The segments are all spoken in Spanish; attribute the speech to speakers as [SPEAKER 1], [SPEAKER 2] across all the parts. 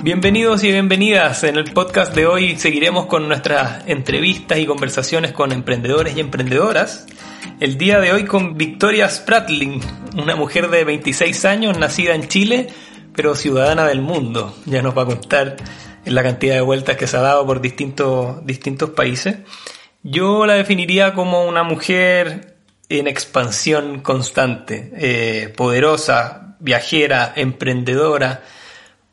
[SPEAKER 1] Bienvenidos y bienvenidas. En el podcast de hoy seguiremos con nuestras entrevistas y conversaciones con emprendedores y emprendedoras. El día de hoy con Victoria Spratling, una mujer de 26 años, nacida en Chile, pero ciudadana del mundo. Ya nos va a contar la cantidad de vueltas que se ha dado por distintos, distintos países. Yo la definiría como una mujer en expansión constante, eh, poderosa, viajera, emprendedora,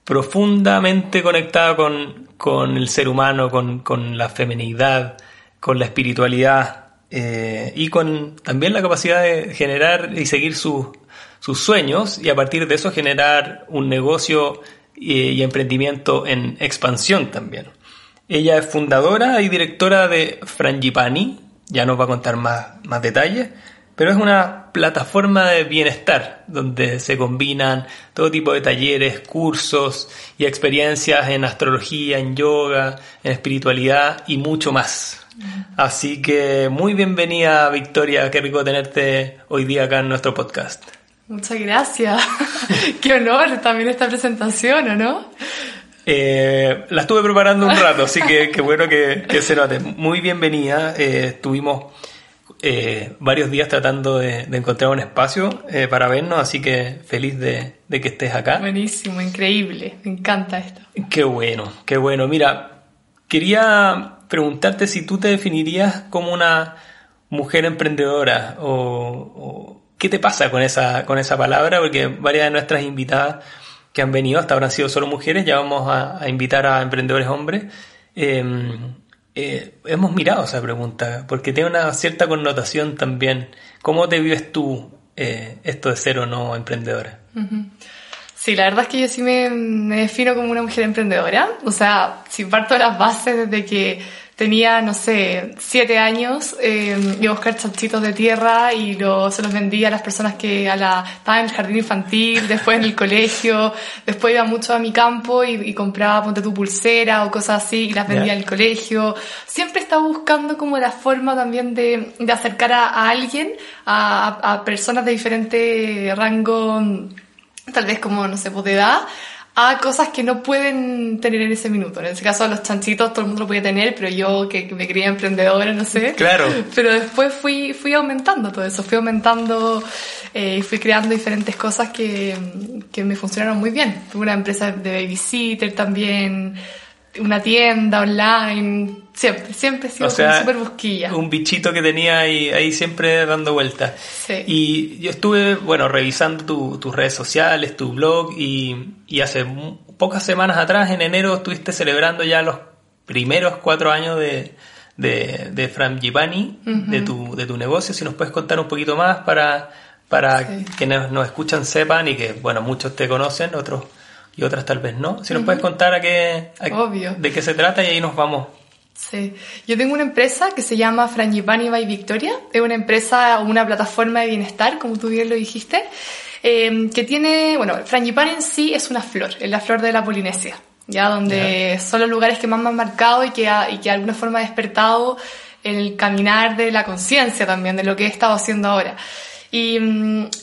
[SPEAKER 1] profundamente conectada con, con el ser humano, con, con, la feminidad, con la espiritualidad eh, y con también la capacidad de generar y seguir sus sueños y a partir de eso generar un negocio y, y emprendimiento en expansión también. Ella es fundadora y directora de Frangipani, ya nos va a contar más, más detalles, pero es una plataforma de bienestar donde se combinan todo tipo de talleres, cursos y experiencias en astrología, en yoga, en espiritualidad y mucho más. Así que muy bienvenida Victoria, qué rico tenerte hoy día acá en nuestro podcast.
[SPEAKER 2] Muchas gracias. qué honor también esta presentación, ¿o no?
[SPEAKER 1] Eh, la estuve preparando un rato, así que qué bueno que, que, se note. Muy bienvenida. Eh, estuvimos eh, varios días tratando de, de encontrar un espacio eh, para vernos, así que feliz de, de, que estés acá.
[SPEAKER 2] Buenísimo, increíble. Me encanta esto.
[SPEAKER 1] Qué bueno, qué bueno. Mira, quería preguntarte si tú te definirías como una mujer emprendedora o, o qué te pasa con esa, con esa palabra, porque varias de nuestras invitadas que han venido, hasta ahora han sido solo mujeres, ya vamos a, a invitar a emprendedores hombres. Eh, eh, hemos mirado esa pregunta, porque tiene una cierta connotación también. ¿Cómo te vives tú eh, esto de ser o no emprendedora?
[SPEAKER 2] Sí, la verdad es que yo sí me, me, defino como una mujer emprendedora. O sea, si parto de las bases desde que tenía, no sé, siete años, eh, iba a buscar chanchitos de tierra y lo, se los vendía a las personas que a la, estaban en el jardín infantil, después en el colegio, después iba mucho a mi campo y, y compraba, ponte tu pulsera o cosas así y las vendía yeah. en el colegio. Siempre estaba buscando como la forma también de, de acercar a, a alguien, a, a, personas de diferente rango, tal vez como, no sé, pues de edad, a cosas que no pueden tener en ese minuto. En ese caso, los chanchitos todo el mundo lo podía tener, pero yo que, me creía emprendedora, no sé.
[SPEAKER 1] Claro.
[SPEAKER 2] Pero después fui, fui aumentando todo eso, fui aumentando y eh, fui creando diferentes cosas que, que me funcionaron muy bien. Tuve una empresa de babysitter también, una tienda online, siempre, siempre he sido
[SPEAKER 1] o sea,
[SPEAKER 2] súper busquilla.
[SPEAKER 1] Un bichito que tenía ahí, ahí siempre dando vueltas.
[SPEAKER 2] Sí.
[SPEAKER 1] Y yo estuve, bueno, revisando tu, tus redes sociales, tu blog, y, y hace pocas semanas atrás, en enero, estuviste celebrando ya los primeros cuatro años de, de, de Frangipani, uh -huh. de, tu, de tu negocio. Si nos puedes contar un poquito más para, para sí. quienes nos escuchan sepan y que, bueno, muchos te conocen, otros y otras tal vez no. Si nos uh -huh. puedes contar a qué, a,
[SPEAKER 2] Obvio.
[SPEAKER 1] de qué se trata y ahí nos vamos.
[SPEAKER 2] Sí, yo tengo una empresa que se llama Frangipani by Victoria. Es una empresa, una plataforma de bienestar, como tú bien lo dijiste, eh, que tiene, bueno, Frangipani en sí es una flor, es la flor de la Polinesia, ya donde yeah. son los lugares que más me han marcado y que, ha, y que de alguna forma ha despertado el caminar de la conciencia también, de lo que he estado haciendo ahora. Y,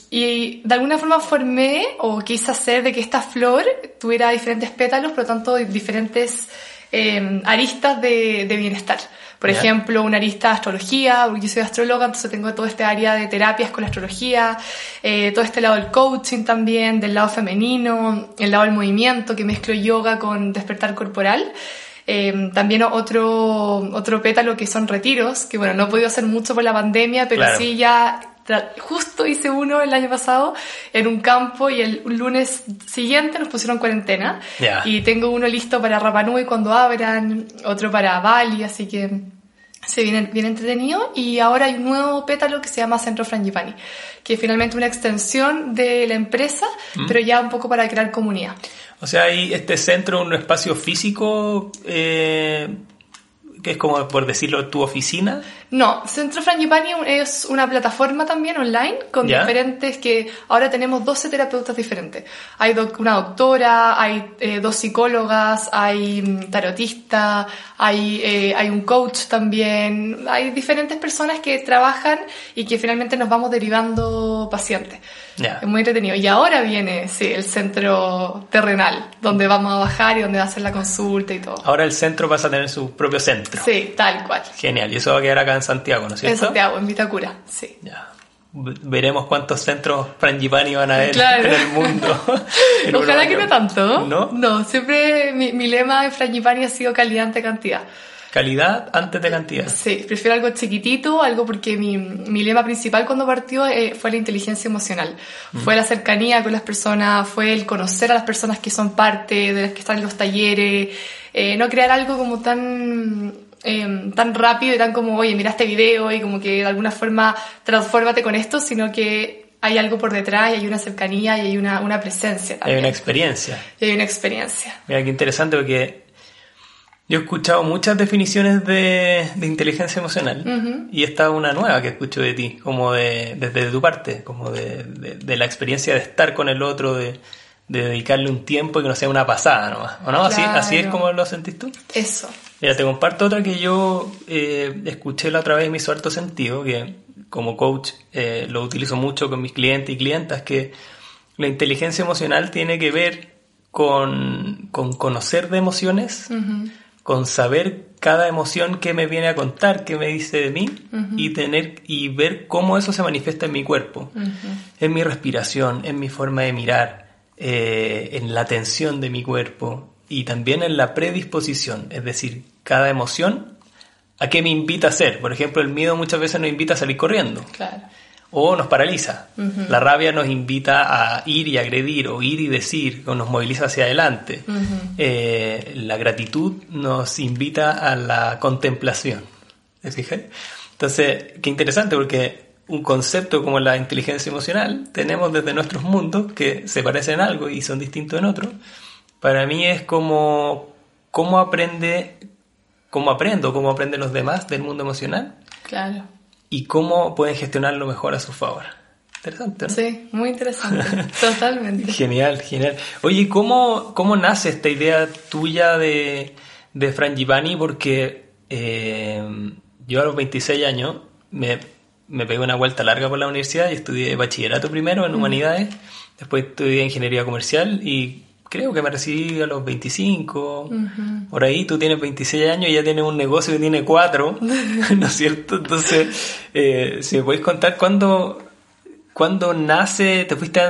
[SPEAKER 2] y, de alguna forma formé o quise hacer de que esta flor tuviera diferentes pétalos, por lo tanto diferentes eh, aristas de, de, bienestar. Por yeah. ejemplo, una arista de astrología, porque yo soy astróloga, entonces tengo todo este área de terapias con la astrología, eh, todo este lado del coaching también, del lado femenino, el lado del movimiento, que mezclo yoga con despertar corporal. Eh, también otro, otro pétalo que son retiros, que bueno, no he podido hacer mucho por la pandemia, pero
[SPEAKER 1] claro.
[SPEAKER 2] sí ya justo hice uno el año pasado en un campo y el lunes siguiente nos pusieron cuarentena
[SPEAKER 1] yeah.
[SPEAKER 2] y tengo uno listo para Rapa Nui cuando abran, otro para Bali, así que se viene bien entretenido y ahora hay un nuevo pétalo que se llama Centro Frangipani, que es finalmente una extensión de la empresa,
[SPEAKER 1] Mm.
[SPEAKER 2] pero ya un poco para crear comunidad.
[SPEAKER 1] O sea, hay este centro, un espacio físico, eh, que es como, por decirlo, tu oficina.
[SPEAKER 2] No, Centro Frangipani es una plataforma también online con
[SPEAKER 1] Ya.
[SPEAKER 2] diferentes que ahora tenemos 12 terapeutas diferentes. Hay doc- una doctora, hay eh, dos psicólogas, hay mm, tarotista, hay, eh, hay un coach también, hay diferentes personas que trabajan y que finalmente nos vamos derivando pacientes.
[SPEAKER 1] Ya.
[SPEAKER 2] Es muy entretenido. Y ahora viene, sí, el centro terrenal, donde vamos a bajar y donde va a hacer la consulta y todo.
[SPEAKER 1] Ahora el centro pasa a tener su propio centro.
[SPEAKER 2] Sí, tal cual.
[SPEAKER 1] Genial. Y eso va a quedar acá en Santiago, ¿no es
[SPEAKER 2] En
[SPEAKER 1] cierto?
[SPEAKER 2] Santiago, en Vitacura, sí.
[SPEAKER 1] Ya. V- Veremos cuántos centros frangipani van a haber
[SPEAKER 2] Claro.
[SPEAKER 1] en el mundo. En
[SPEAKER 2] Ojalá que no tanto.
[SPEAKER 1] ¿No?
[SPEAKER 2] No, siempre mi, mi lema en Frangipani ha sido calidad ante cantidad.
[SPEAKER 1] Calidad antes de cantidad.
[SPEAKER 2] Sí, prefiero algo chiquitito, algo porque mi, mi lema principal cuando partió eh, fue la inteligencia emocional. Fue la cercanía con las personas, fue el conocer a las personas que son parte, de las que están en los talleres, eh, no crear algo como tan eh, tan rápido y tan como, oye, mira este video y como que de alguna forma transfórmate con esto, sino que hay algo por detrás y hay una cercanía y hay una, una presencia
[SPEAKER 1] Hay
[SPEAKER 2] también.
[SPEAKER 1] una experiencia.
[SPEAKER 2] Y hay una experiencia.
[SPEAKER 1] Mira qué interesante porque yo he escuchado muchas definiciones de, de inteligencia emocional y esta es una nueva que escucho de ti, como de, desde tu parte, como de, de- de la experiencia de estar con el otro, de, de dedicarle un tiempo y que no sea una pasada nomás. ¿O no? Así, así es como lo sentís tú.
[SPEAKER 2] Eso.
[SPEAKER 1] Mira, te comparto otra que yo eh, escuché la otra vez y me hizo harto sentido, que como coach eh, lo utilizo mucho con mis clientes y clientas, que la inteligencia emocional tiene que ver con, con conocer de emociones, con saber cada emoción que me viene a contar, que me dice de mí, y tener y ver cómo eso se manifiesta en mi cuerpo, en mi respiración, en mi forma de mirar, eh, en la tensión de mi cuerpo y también en la predisposición, es decir, cada emoción a qué me invita a hacer. Por ejemplo, el miedo muchas veces nos invita a salir corriendo
[SPEAKER 2] Claro.
[SPEAKER 1] O nos paraliza. La rabia nos invita a ir y agredir, o ir y decir, o nos moviliza hacia adelante. Eh, la gratitud nos invita a la contemplación. ¿Te fijas? Entonces, qué interesante porque un concepto como la inteligencia emocional tenemos desde nuestros mundos que se parecen en algo y son distintos en otro. Para mí es como cómo aprende, cómo aprendo, cómo aprenden los demás del mundo emocional
[SPEAKER 2] Claro.
[SPEAKER 1] Y cómo pueden gestionarlo mejor a su favor. Interesante, ¿no?
[SPEAKER 2] Sí, muy interesante. Totalmente.
[SPEAKER 1] Genial, genial. Oye, ¿cómo, cómo nace esta idea tuya de, de Frangipani? Porque eh, yo a los 26 años me, me pegué una vuelta larga por la universidad y estudié bachillerato primero en humanidades, después estudié ingeniería comercial y creo que me recibí a los 25. Por ahí tú tienes 26 años y ya tienes un negocio que tiene 4, ¿no es cierto? Entonces, eh, si me podéis contar cuándo... ¿Cuándo nace? ¿Te fuiste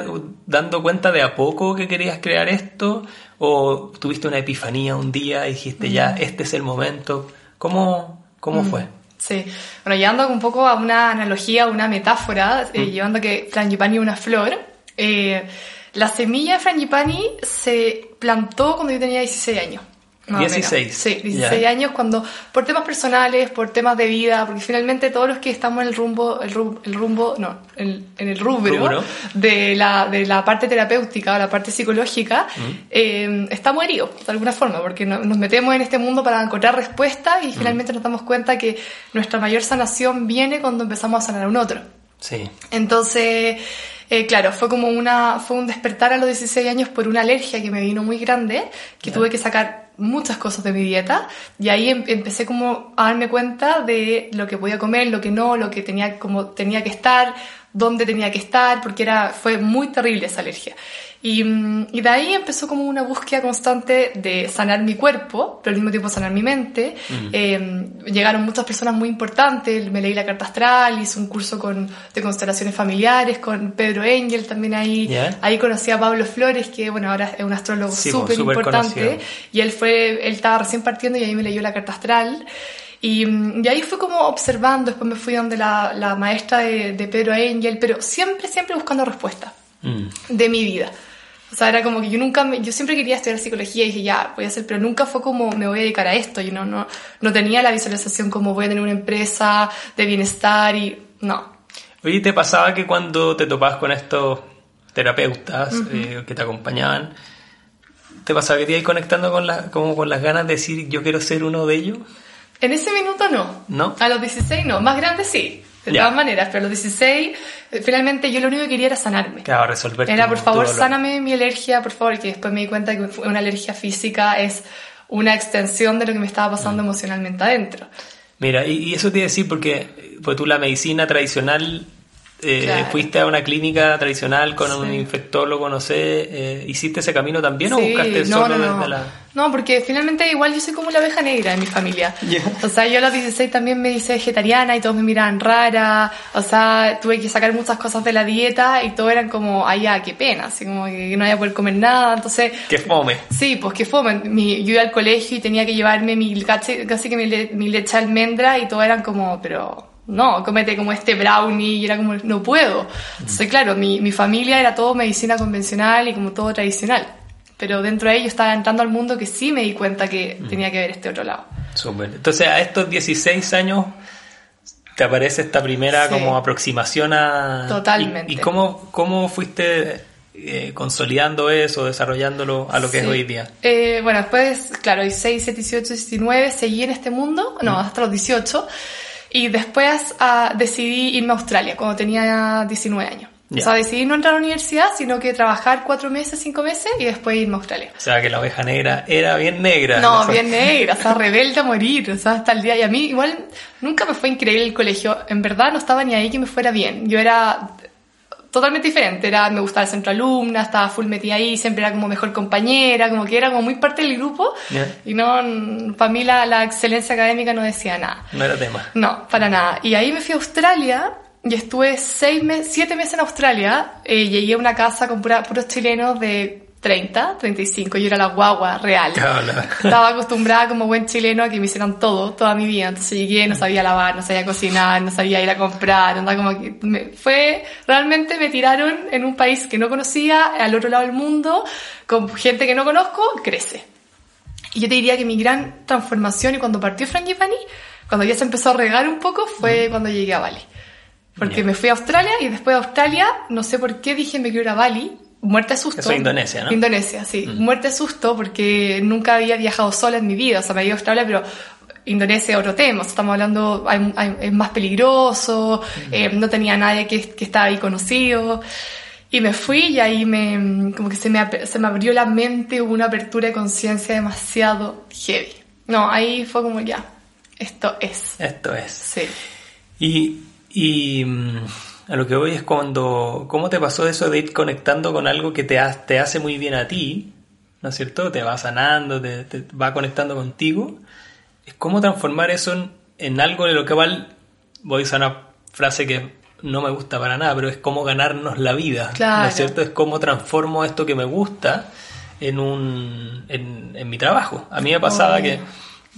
[SPEAKER 1] dando cuenta de a poco que querías crear esto? ¿O tuviste una epifanía un día y dijiste ya, este es el momento? ¿Cómo, cómo fue?
[SPEAKER 2] Sí. Bueno, llevando un poco a una analogía, una metáfora, eh, llevando que Frangipani es una flor, eh, la semilla de Frangipani se plantó cuando yo tenía 16 años. más o menos.
[SPEAKER 1] 16,
[SPEAKER 2] Sí, 16
[SPEAKER 1] ya.
[SPEAKER 2] años cuando, por temas personales, por temas de vida, porque finalmente todos los que estamos en el rumbo, el rumbo, el rumbo no, en, en el rubro,
[SPEAKER 1] Rubro.
[SPEAKER 2] De, la, de la parte terapéutica o la parte psicológica, eh, estamos heridos de alguna forma, porque no- nos metemos en este mundo para encontrar respuestas y finalmente nos damos cuenta que nuestra mayor sanación viene cuando empezamos a sanar a un otro.
[SPEAKER 1] Sí.
[SPEAKER 2] Entonces, eh, claro, fue como una, fue un despertar a los 16 años por una alergia que me vino muy grande, que tuve que sacar muchas cosas de mi dieta y ahí em- empecé como a darme cuenta de lo que podía comer, lo que no, lo que tenía, como tenía que estar, dónde tenía que estar, porque era, fue muy terrible esa alergia. Y, mm, y de ahí empezó como una búsqueda constante de sanar mi cuerpo, pero al mismo tiempo sanar mi mente. Eh, llegaron muchas personas muy importantes, me leí la carta astral, hice un curso con, de constelaciones familiares con Pedro Engel también ahí.
[SPEAKER 1] Ya.
[SPEAKER 2] Ahí conocí a Pablo Flores, que bueno, ahora es un astrólogo
[SPEAKER 1] Sí, pues,
[SPEAKER 2] súper
[SPEAKER 1] súper
[SPEAKER 2] importante.
[SPEAKER 1] conocido.
[SPEAKER 2] Y él fue, él estaba recién partiendo y ahí me leyó la carta astral. Y, mm, y ahí fui como observando, después me fui donde la, la maestra de, de Pedro Engel, pero siempre, siempre buscando respuestas
[SPEAKER 1] Mm.
[SPEAKER 2] de mi vida. O sea, era como que yo nunca, me- yo siempre quería estudiar psicología y dije, ya, voy a hacer, pero nunca fue como me voy a dedicar a esto. Yo no, no, no tenía la visualización como voy a tener una empresa de bienestar y no.
[SPEAKER 1] Oye, ¿te pasaba que cuando te topabas con estos terapeutas eh, que te acompañaban, te pasaba que te ibas conectando con, la, como con las ganas de decir yo quiero ser uno de ellos?
[SPEAKER 2] En ese minuto no.
[SPEAKER 1] ¿No?
[SPEAKER 2] A los 16 no. Más grande sí. De todas maneras, pero a los 16, eh, finalmente yo lo único que quería era sanarme.
[SPEAKER 1] Claro, resolver
[SPEAKER 2] Era, por favor, sáname mi alergia, por favor, que después me di cuenta que una alergia física es una extensión de lo que me estaba pasando emocionalmente adentro.
[SPEAKER 1] Mira, y, y eso te iba a decir porque pues tú la medicina tradicional, eh,
[SPEAKER 2] Claro.
[SPEAKER 1] fuiste a una clínica tradicional con un infectólogo, no sé, eh, ¿hiciste ese camino también o buscaste
[SPEAKER 2] no,
[SPEAKER 1] solo
[SPEAKER 2] no, no.
[SPEAKER 1] desde la...?
[SPEAKER 2] No, porque finalmente igual yo soy como la oveja negra en mi familia. O sea, yo a los 16 también me hice vegetariana y todos me miraban rara. O sea, tuve que sacar muchas cosas de la dieta y todo eran como, ay, ya, qué pena, así como que no iba a poder comer nada. Entonces,
[SPEAKER 1] ¡Qué fome!
[SPEAKER 2] Sí, pues que fue. Mi, yo iba al colegio y tenía que llevarme mi casi, casi que mi, le- mi leche almendra y todos eran como, pero no, cómete como este brownie y era como, no puedo. Entonces, claro, mi, mi familia era todo medicina convencional y como todo tradicional. Pero dentro de ello estaba entrando al mundo que sí me di cuenta que tenía que ver este otro lado.
[SPEAKER 1] Súper. Entonces, a estos 16 años te aparece esta primera
[SPEAKER 2] Sí.
[SPEAKER 1] como aproximación a...
[SPEAKER 2] Totalmente.
[SPEAKER 1] ¿Y, y cómo, cómo fuiste eh, consolidando eso, desarrollándolo a lo que es
[SPEAKER 2] Sí.
[SPEAKER 1] hoy día?
[SPEAKER 2] Eh, bueno, después, claro, 16, 17, 18, 19, seguí en este mundo, no, hasta los 18. Y después ah, decidí irme a Australia cuando tenía 19 años. O sea, decidí no entrar a la universidad, sino que trabajar cuatro meses, cinco meses y después irme a Australia.
[SPEAKER 1] O sea, que la oveja negra era bien negra.
[SPEAKER 2] No, bien negra, o sea, rebelde a morir, o sea, hasta el día. Y a mí igual nunca me fue increíble el colegio. En verdad no estaba ni ahí que me fuera bien. Yo era totalmente diferente. Era, me gustaba el centro alumna, estaba full metida ahí, siempre era como mejor compañera, como que era como muy parte del grupo. Y no, para mí la, la excelencia académica no decía nada.
[SPEAKER 1] No era tema.
[SPEAKER 2] No, para nada. Y ahí me fui a Australia y estuve seis meses, siete meses en Australia. Eh, llegué a una casa con pura- puros chilenos de 30, 35. Yo era la guagua real.
[SPEAKER 1] Cabla.
[SPEAKER 2] Estaba acostumbrada como buen chileno a que me hicieran todo, toda mi vida. Entonces llegué, no sabía lavar, no sabía cocinar, no sabía ir a comprar. andaba como que me- fue, realmente me tiraron en un país que no conocía, al otro lado del mundo, con gente que no conozco, crece. Y yo te diría que mi gran transformación y cuando partió Frangipani, cuando ya se empezó a regar un poco, fue cuando llegué a Bali. Porque me fui a Australia y después de Australia, no sé por qué dije me quiero ir a Bali. Muerte de susto.
[SPEAKER 1] Eso es Indonesia, ¿no?
[SPEAKER 2] Indonesia, sí. Muerte de susto porque nunca había viajado sola en mi vida. O sea, me había ido a Australia, pero Indonesia es otro tema. O sea, estamos hablando, hay- hay- es más peligroso, eh, no tenía nadie que, que estaba ahí conocido. Y me fui y ahí me, como que se me, se me abrió la mente, hubo una apertura de conciencia demasiado heavy. No, ahí fue como ya, esto es.
[SPEAKER 1] Esto es.
[SPEAKER 2] Sí.
[SPEAKER 1] Y, y mm, a lo que voy es cuando, ¿cómo te pasó eso de ir conectando con algo que te, ha- te hace muy bien a ti? ¿No es cierto? Te va sanando, te, te va conectando contigo. Es cómo transformar eso en, en algo de lo que val, voy a usar una frase que no me gusta para nada, pero es cómo ganarnos la vida. ¿No
[SPEAKER 2] Claro.
[SPEAKER 1] es cierto? Es cómo transformo esto que me gusta en un en, en mi trabajo. A mí me pasaba
[SPEAKER 2] Oh.
[SPEAKER 1] que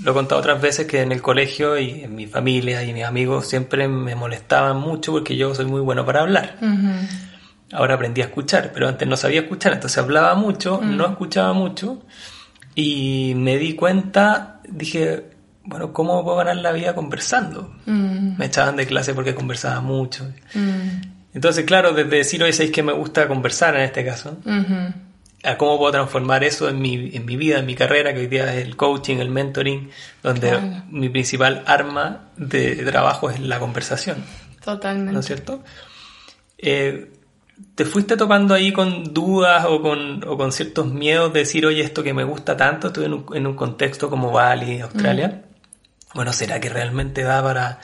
[SPEAKER 1] lo he contado otras veces que en el colegio y en mi familia y mis amigos siempre me molestaban mucho porque yo soy muy bueno para hablar. Ahora aprendí a escuchar, pero antes no sabía escuchar, entonces hablaba mucho, no escuchaba mucho y me di cuenta, dije, bueno, ¿cómo puedo ganar la vida conversando? Me echaban de clase porque conversaba mucho. Entonces, claro, desde decir, oye, ¿sabéis que me gusta conversar en este caso? A cómo puedo transformar eso en mi, en mi vida, en mi carrera, que hoy día es el coaching, el mentoring, donde
[SPEAKER 2] Claro.
[SPEAKER 1] mi principal arma de trabajo es la conversación,
[SPEAKER 2] Totalmente.
[SPEAKER 1] ¿no es cierto? Eh, ¿Te fuiste topando ahí con dudas o con, o con ciertos miedos de decir, oye, esto que me gusta tanto, estoy en un, en un contexto como Bali, Australia? Bueno, ¿será que realmente da para,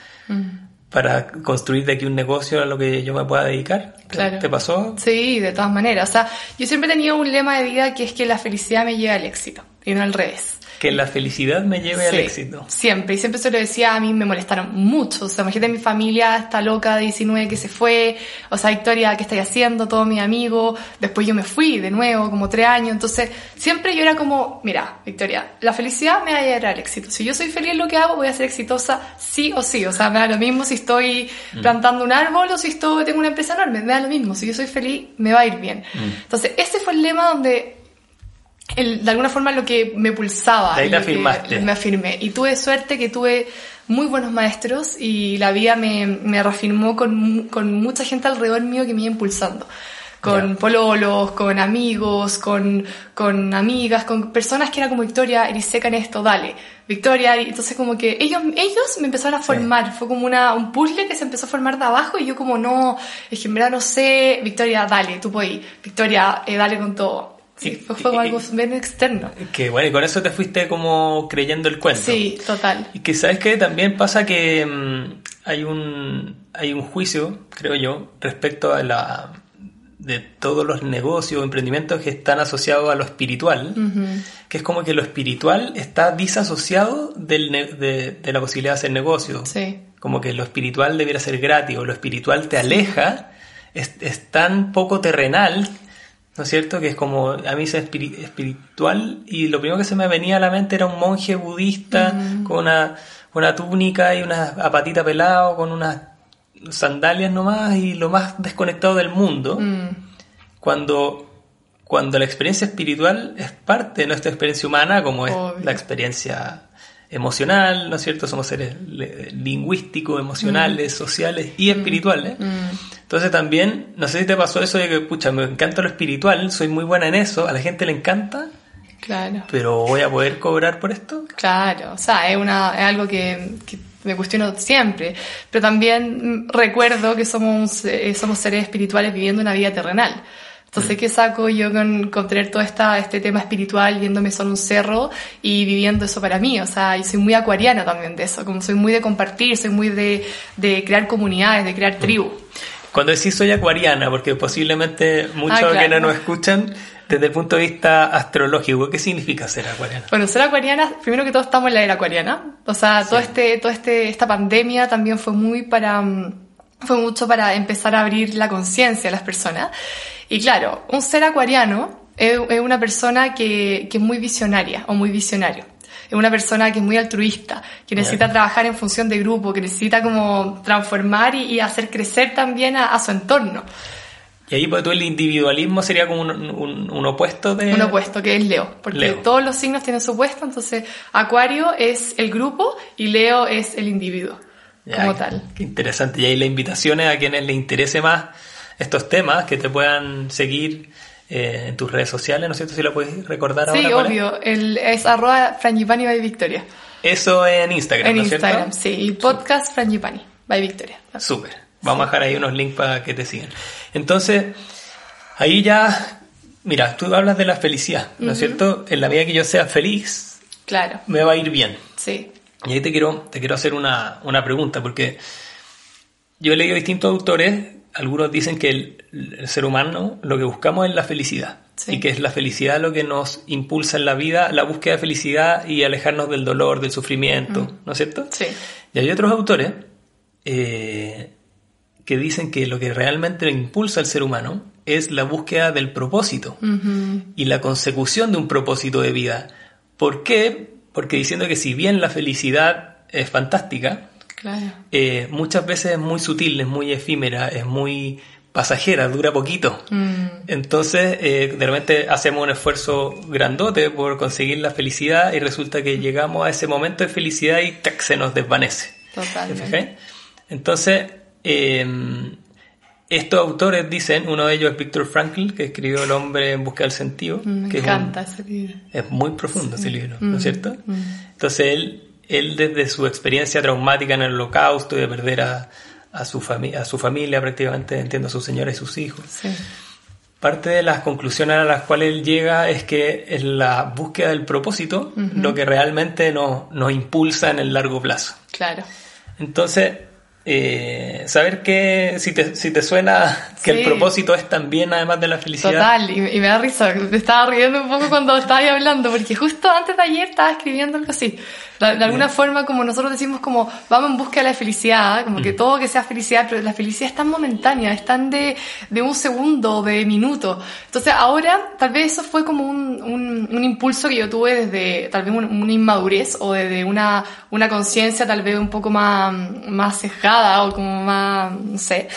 [SPEAKER 1] para construir de aquí un negocio a lo que yo me pueda dedicar? ¿Te-
[SPEAKER 2] Claro.
[SPEAKER 1] ¿Te pasó?
[SPEAKER 2] Sí, de todas maneras. O sea, yo siempre he tenido un lema de vida que es que la felicidad me lleva al éxito. Y no al revés.
[SPEAKER 1] Que la felicidad me lleve al éxito.
[SPEAKER 2] Siempre, y siempre se lo decía, a mí me molestaron mucho. O sea, imagínate mi familia, está loca de 19 que se fue, o sea, Victoria, ¿qué estáis haciendo? Todos mis amigos. Después yo me fui de nuevo, como tres años. Entonces, siempre yo era como, mira, Victoria, la felicidad me va a llevar al éxito. Si yo soy feliz en lo que hago, voy a ser exitosa sí o sí. O sea, me da lo mismo si estoy plantando un árbol o si estoy, tengo una empresa enorme, me da lo mismo. Si yo soy feliz, me va a ir bien. Entonces, ese fue el lema donde el- de alguna forma lo que me pulsaba.
[SPEAKER 1] De ahí te afirmaste.
[SPEAKER 2] Me afirmé. Y tuve suerte que tuve muy buenos maestros y la vida me, me reafirmó con, con mucha gente alrededor mío que me iba impulsando. Con
[SPEAKER 1] Ya.
[SPEAKER 2] pololos, con amigos, con, con amigas, con personas que era como Victoria, eres seca en esto, dale. Victoria, y entonces como que ellos, ellos me empezaron a formar, fue como una, un puzzle que se empezó a formar de abajo y yo como no, es que en verdad no sé, Victoria, dale, tú puedes ir. Victoria, eh, dale con todo. Sí, fue,
[SPEAKER 1] y-
[SPEAKER 2] algo bien externo.
[SPEAKER 1] Que bueno, y con eso te fuiste como creyendo el cuento.
[SPEAKER 2] Sí, total.
[SPEAKER 1] Y que sabes que también pasa que mm, hay un hay un juicio, creo yo, respecto a la de todos los negocios o emprendimientos que están asociados a lo espiritual, que es como que lo espiritual está disasociado del ne- de, de la posibilidad de hacer negocio.
[SPEAKER 2] Sí.
[SPEAKER 1] Como que lo espiritual debiera ser gratis o lo espiritual te aleja, es, es tan poco terrenal, ¿no es cierto? Que es como, a mí es espiri- espiritual y lo primero que se me venía a la mente era un monje budista con una, una túnica y una apatita pelado, con unas sandalias nomás y lo más desconectado del mundo.
[SPEAKER 2] Mm,
[SPEAKER 1] Cuando, cuando la experiencia espiritual es parte de nuestra experiencia humana, como es la experiencia emocional, ¿no es cierto? Somos seres lingüísticos, emocionales, sociales y espirituales.
[SPEAKER 2] mm.
[SPEAKER 1] Entonces también, no sé si te pasó eso de que, pucha, me encanta lo espiritual, soy muy buena en eso, a la gente le encanta,
[SPEAKER 2] Claro.
[SPEAKER 1] pero voy a poder cobrar por esto.
[SPEAKER 2] Claro, o sea, es, una, es algo que, que me cuestiono siempre, pero también mm, recuerdo que somos, eh, somos seres espirituales viviendo una vida terrenal. Entonces, ¿qué saco yo con, con tener todo esta, este tema espiritual viéndome solo un cerro y viviendo eso para mí? O sea, y soy muy acuariana también de eso, como soy muy de compartir, soy muy de, de crear comunidades, de crear tribus.
[SPEAKER 1] Cuando decís soy acuariana, porque posiblemente muchos
[SPEAKER 2] Ah, claro.
[SPEAKER 1] que no nos escuchan, desde el punto de vista astrológico, ¿qué significa ser acuariana?
[SPEAKER 2] Bueno, ser acuariana, primero que todo estamos en la era acuariana. O sea, todo este, todo este, esta pandemia también fue muy para, mm, fue mucho para empezar a abrir la conciencia de las personas. Y claro, un ser acuariano es, es una persona que, que es muy visionaria o muy visionario. Es una persona que es muy altruista, que necesita trabajar en función de grupo, que necesita como transformar y, y hacer crecer también a, a su entorno.
[SPEAKER 1] Y ahí pues tú el individualismo sería como un, un- un opuesto de...
[SPEAKER 2] Un opuesto, que es Leo, porque
[SPEAKER 1] Leo.
[SPEAKER 2] todos los signos tienen su opuesto, entonces Acuario es el grupo y Leo es el individuo,
[SPEAKER 1] Ya,
[SPEAKER 2] como tal.
[SPEAKER 1] Qué interesante. Y ahí la invitación es a quienes les interese más estos temas, que te puedan seguir eh, en tus redes sociales, ¿no es cierto? Si lo puedes recordar ahora.
[SPEAKER 2] Sí,
[SPEAKER 1] ¿cuál es?
[SPEAKER 2] obvio, el, es arroba Frangipani by Victoria.
[SPEAKER 1] Eso en Instagram,
[SPEAKER 2] En
[SPEAKER 1] ¿no es cierto?
[SPEAKER 2] Instagram, sí, y podcast Frangipani by Victoria.
[SPEAKER 1] Súper. Vamos a dejar ahí unos links para que te sigan. Entonces, ahí ya, mira, tú hablas de la felicidad, ¿no es cierto? En la medida que yo sea feliz,
[SPEAKER 2] Claro,
[SPEAKER 1] me va a ir bien.
[SPEAKER 2] sí.
[SPEAKER 1] Y ahí te quiero, te quiero hacer una, una pregunta, porque yo he leído distintos autores, algunos dicen que el, el ser humano lo que buscamos es la felicidad.
[SPEAKER 2] Sí.
[SPEAKER 1] Y que es la felicidad lo que nos impulsa en la vida, la búsqueda de felicidad y alejarnos del dolor, del sufrimiento, ¿no es cierto?
[SPEAKER 2] Sí.
[SPEAKER 1] Y hay otros autores eh, que dicen que lo que realmente impulsa al ser humano es la búsqueda del propósito y la consecución de un propósito de vida. ¿Por qué? Porque diciendo que si bien la felicidad es fantástica,
[SPEAKER 2] Claro.
[SPEAKER 1] eh, muchas veces es muy sutil, es muy efímera, es muy pasajera, dura poquito.
[SPEAKER 2] Mm,
[SPEAKER 1] Entonces, eh, de repente hacemos un esfuerzo grandote por conseguir la felicidad y resulta que llegamos a ese momento de felicidad y ¡tac! se nos desvanece. ¿Te
[SPEAKER 2] totalmente.
[SPEAKER 1] Entonces, eh, estos autores dicen, uno de ellos es Viktor Frankl, que escribió El hombre en busca del sentido.
[SPEAKER 2] Mm, Me
[SPEAKER 1] que es un-
[SPEAKER 2] encanta ese libro.
[SPEAKER 1] es muy profundo ese libro, ¿no es cierto?
[SPEAKER 2] mm.
[SPEAKER 1] Entonces él, él desde su experiencia traumática en el holocausto y de perder a, a su, a su familia prácticamente, entiendo, a su señora y sus hijos,
[SPEAKER 2] Sí.
[SPEAKER 1] parte de las conclusiones a las cuales él llega es que es la búsqueda del propósito lo que realmente nos, nos impulsa en el largo plazo.
[SPEAKER 2] Claro.
[SPEAKER 1] Entonces, eh, saber que si te, si te suena que
[SPEAKER 2] Sí.
[SPEAKER 1] el propósito es también además de la felicidad.
[SPEAKER 2] Total, y, y me da risa, me estaba riendo un poco cuando estabas hablando, porque justo antes de ayer estaba escribiendo algo así. De, de alguna forma, como nosotros decimos, como vamos en busca de la felicidad, como que todo que sea felicidad, pero la felicidad es tan momentánea, es tan de, de un segundo, de minuto. Entonces ahora, tal vez eso fue como un, un, un impulso que yo tuve desde tal vez un- una inmadurez o desde una, una conciencia tal vez un poco más, más sesgada o como más, no sé.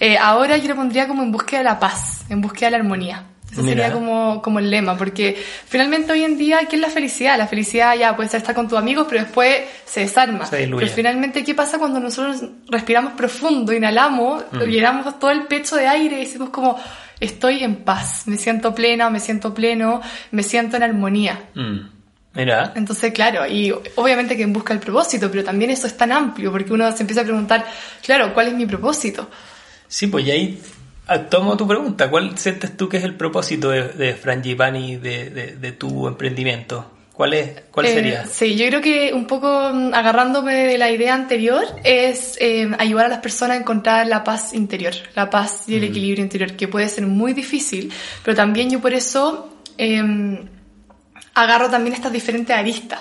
[SPEAKER 2] Eh, ahora yo lo pondría como en búsqueda de la paz, en búsqueda de la armonía. Ese
[SPEAKER 1] Mira.
[SPEAKER 2] sería como, como el lema, porque finalmente hoy en día, ¿qué es la felicidad? La felicidad ya puede ser estar con tus amigos, pero después se desarma.
[SPEAKER 1] Se diluye.
[SPEAKER 2] pero finalmente, ¿qué pasa cuando nosotros respiramos profundo, inhalamos, llenamos todo el pecho de aire y decimos como, estoy en paz, me siento plena, me siento pleno, me siento en armonía?
[SPEAKER 1] Mm. Mira,
[SPEAKER 2] Entonces, claro, y obviamente que busca el propósito, pero también eso es tan amplio, porque uno se empieza a preguntar, claro, ¿cuál es mi propósito?
[SPEAKER 1] sí, pues y ahí ah, tomo tu pregunta. ¿Cuál sientes tú que es el propósito de, de Frangipani, de, de, de tu emprendimiento? ¿Cuál, es, cuál
[SPEAKER 2] Eh,
[SPEAKER 1] sería?
[SPEAKER 2] Sí, yo creo que un poco mm, agarrándome de la idea anterior es eh, ayudar a las personas a encontrar la paz interior, la paz y el
[SPEAKER 1] Mm.
[SPEAKER 2] equilibrio interior, que puede ser muy difícil, pero también yo por eso eh, agarro también estas diferentes aristas.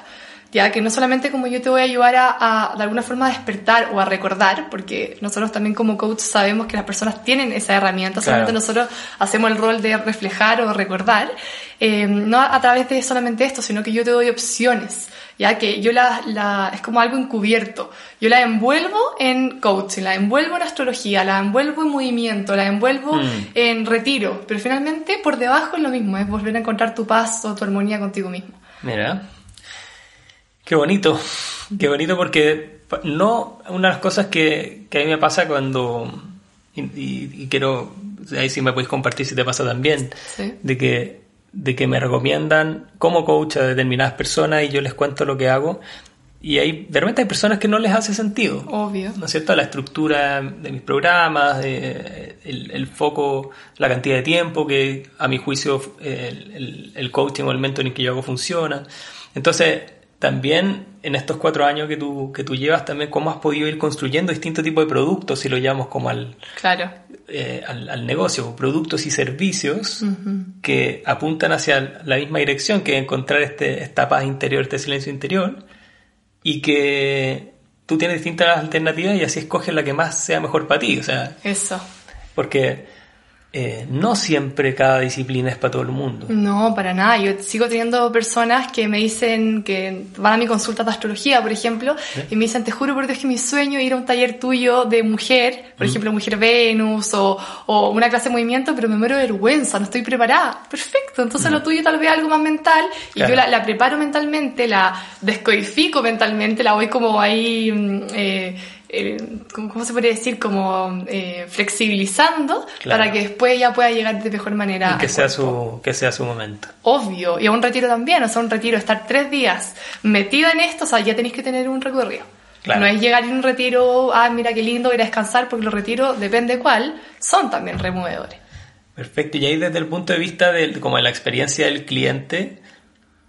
[SPEAKER 2] Ya que no solamente como yo te voy a ayudar a, a, de alguna forma a despertar o a recordar, porque nosotros también como coach sabemos que las personas tienen esa herramienta,
[SPEAKER 1] Claro.
[SPEAKER 2] solamente nosotros hacemos el rol de reflejar o recordar, eh, no a, a través de solamente esto, sino que yo te doy opciones, ya que yo la, la, es como algo encubierto, yo la envuelvo en coaching, la envuelvo en astrología, la envuelvo en movimiento, la envuelvo
[SPEAKER 1] Mm.
[SPEAKER 2] en retiro, pero finalmente por debajo es lo mismo, es volver a encontrar tu paz o tu armonía contigo mismo.
[SPEAKER 1] Mira, qué bonito, qué bonito porque no, una de las cosas que, que a mí me pasa cuando, y, y- y quiero, ahí sí me podéis compartir si te pasa también,
[SPEAKER 2] Sí.
[SPEAKER 1] de que, de que me recomiendan como coach a determinadas personas y yo les cuento lo que hago y hay, de repente hay personas que no les hace sentido.
[SPEAKER 2] Obvio.
[SPEAKER 1] ¿no es cierto? La estructura de mis programas, eh, el, el foco, la cantidad de tiempo que a mi juicio el, el- el coaching o el mentoring que yo hago funciona. Entonces, también en estos cuatro años que tú, que tú llevas, también cómo has podido ir construyendo distintos tipos de productos, si lo llamamos como al,
[SPEAKER 2] Claro.
[SPEAKER 1] eh, al, al negocio, productos y servicios que apuntan hacia la misma dirección, que encontrar este, esta paz interior, este silencio interior, y que tú tienes distintas alternativas y así escoges la que más sea mejor para ti. O sea,
[SPEAKER 2] Eso.
[SPEAKER 1] porque eh, no siempre cada disciplina es para todo el mundo.
[SPEAKER 2] No, para nada. Yo sigo teniendo personas que me dicen que van a mi consulta de astrología, por ejemplo, y me dicen, te juro por Dios que mi sueño es ir a un taller tuyo de mujer, por ejemplo, mujer Venus o, o una clase de movimiento, pero me muero de vergüenza, no estoy preparada. Perfecto, entonces lo tuyo tal vez algo más mental y
[SPEAKER 1] Claro.
[SPEAKER 2] yo la, la preparo mentalmente, la descodifico mentalmente, la voy como ahí... mm, eh, eh, ¿cómo se podría decir? Como eh, flexibilizando
[SPEAKER 1] Claro.
[SPEAKER 2] para que después ya pueda llegar de mejor manera.
[SPEAKER 1] Y que
[SPEAKER 2] al
[SPEAKER 1] sea,
[SPEAKER 2] cuerpo
[SPEAKER 1] su, que sea su momento.
[SPEAKER 2] obvio, y a un retiro también, o sea, un retiro, estar tres días metida en esto, o sea, ya tenéis que tener un recorrido.
[SPEAKER 1] Claro.
[SPEAKER 2] No es llegar en un retiro, ah, mira qué lindo, ir a descansar, porque los retiros, depende cuál, son también removedores.
[SPEAKER 1] Perfecto. Y ahí desde el punto de vista de, como de la experiencia del cliente,